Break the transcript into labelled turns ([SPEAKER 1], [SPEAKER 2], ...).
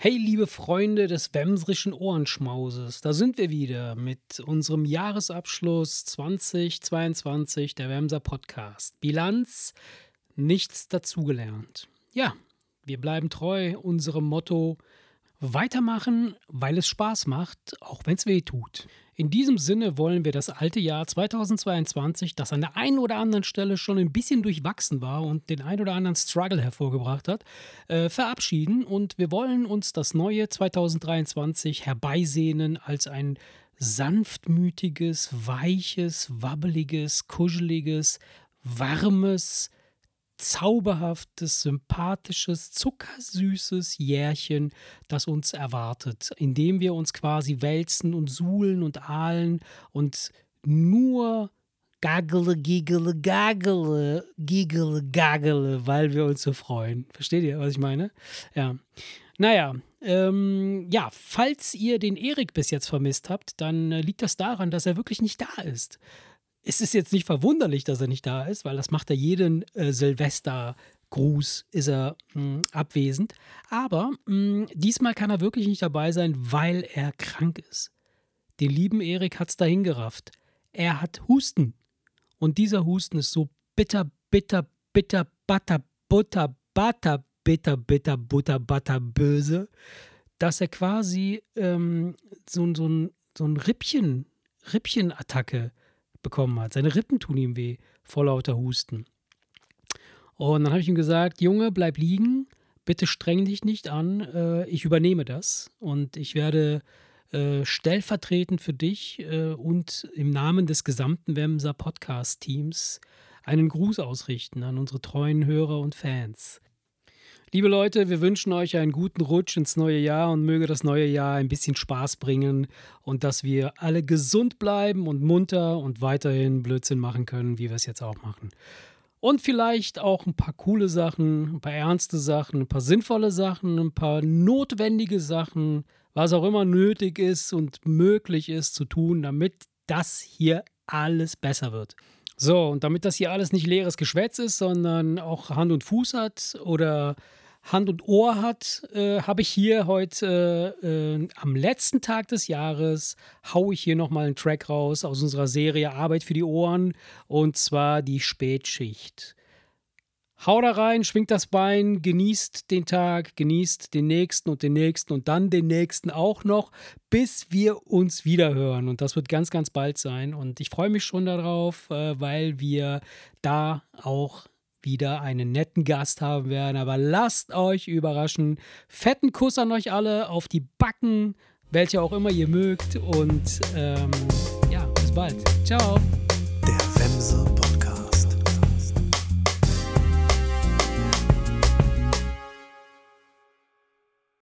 [SPEAKER 1] Hey, liebe Freunde des Wemsrischen Ohrenschmauses, da sind wir wieder mit unserem Jahresabschluss 2022 der Wemser Podcast. Bilanz, nichts dazugelernt. Ja, wir bleiben treu unserem Motto weitermachen, weil es Spaß macht, auch wenn es weh tut. In diesem Sinne wollen wir das alte Jahr 2022, das an der einen oder anderen Stelle schon ein bisschen durchwachsen war und den ein oder anderen Struggle hervorgebracht hat, äh, verabschieden und wir wollen uns das neue 2023 herbeisehnen als ein sanftmütiges, weiches, wabbeliges, kuscheliges, warmes, zauberhaftes, sympathisches, zuckersüßes Jährchen, das uns erwartet, indem wir uns quasi wälzen und suhlen und ahlen und nur gaggele, giggele, gaggele, giggele, gaggele, weil wir uns so freuen. Versteht ihr, was ich meine? Ja. Naja, ähm, ja, falls ihr den Erik bis jetzt vermisst habt, dann äh, liegt das daran, dass er wirklich nicht da ist es ist jetzt nicht verwunderlich, dass er nicht da ist, weil das macht er jeden äh, Silvestergruß, ist er mh, hm, abwesend. Aber mh, hm, diesmal kann er wirklich nicht dabei sein, weil er krank ist. Den lieben Erik hat es dahin gerafft. Er hat Husten. Und dieser Husten ist so bitter, bitter, bitter, butter, butter, butter, bitter, bitter, butter, butter, böse, dass er quasi ähm, so, so, so ein Rippchen, Rippchenattacke bekommen hat. Seine Rippen tun ihm weh vor lauter Husten. Und dann habe ich ihm gesagt, Junge, bleib liegen, bitte streng dich nicht an, äh, ich übernehme das und ich werde äh, stellvertretend für dich äh, und im Namen des gesamten Wemser Podcast-Teams einen Gruß ausrichten an unsere treuen Hörer und Fans. Liebe Leute, wir wünschen euch einen guten Rutsch ins neue Jahr und möge das neue Jahr ein bisschen Spaß bringen und dass wir alle gesund bleiben und munter und weiterhin Blödsinn machen können, wie wir es jetzt auch machen. Und vielleicht auch ein paar coole Sachen, ein paar ernste Sachen, ein paar sinnvolle Sachen, ein paar notwendige Sachen, was auch immer nötig ist und möglich ist zu tun, damit das hier alles besser wird. So, und damit das hier alles nicht leeres Geschwätz ist, sondern auch Hand und Fuß hat oder Hand und Ohr hat, äh, habe ich hier heute äh, äh, am letzten Tag des Jahres, haue ich hier nochmal einen Track raus aus unserer Serie Arbeit für die Ohren und zwar die Spätschicht. Hau da rein, schwingt das Bein, genießt den Tag, genießt den nächsten und den nächsten und dann den nächsten auch noch, bis wir uns wieder hören. Und das wird ganz, ganz bald sein. Und ich freue mich schon darauf, äh, weil wir da auch wieder einen netten Gast haben werden. Aber lasst euch überraschen. Fetten Kuss an euch alle auf die Backen, welche auch immer ihr mögt. Und ähm, ja, bis bald. Ciao.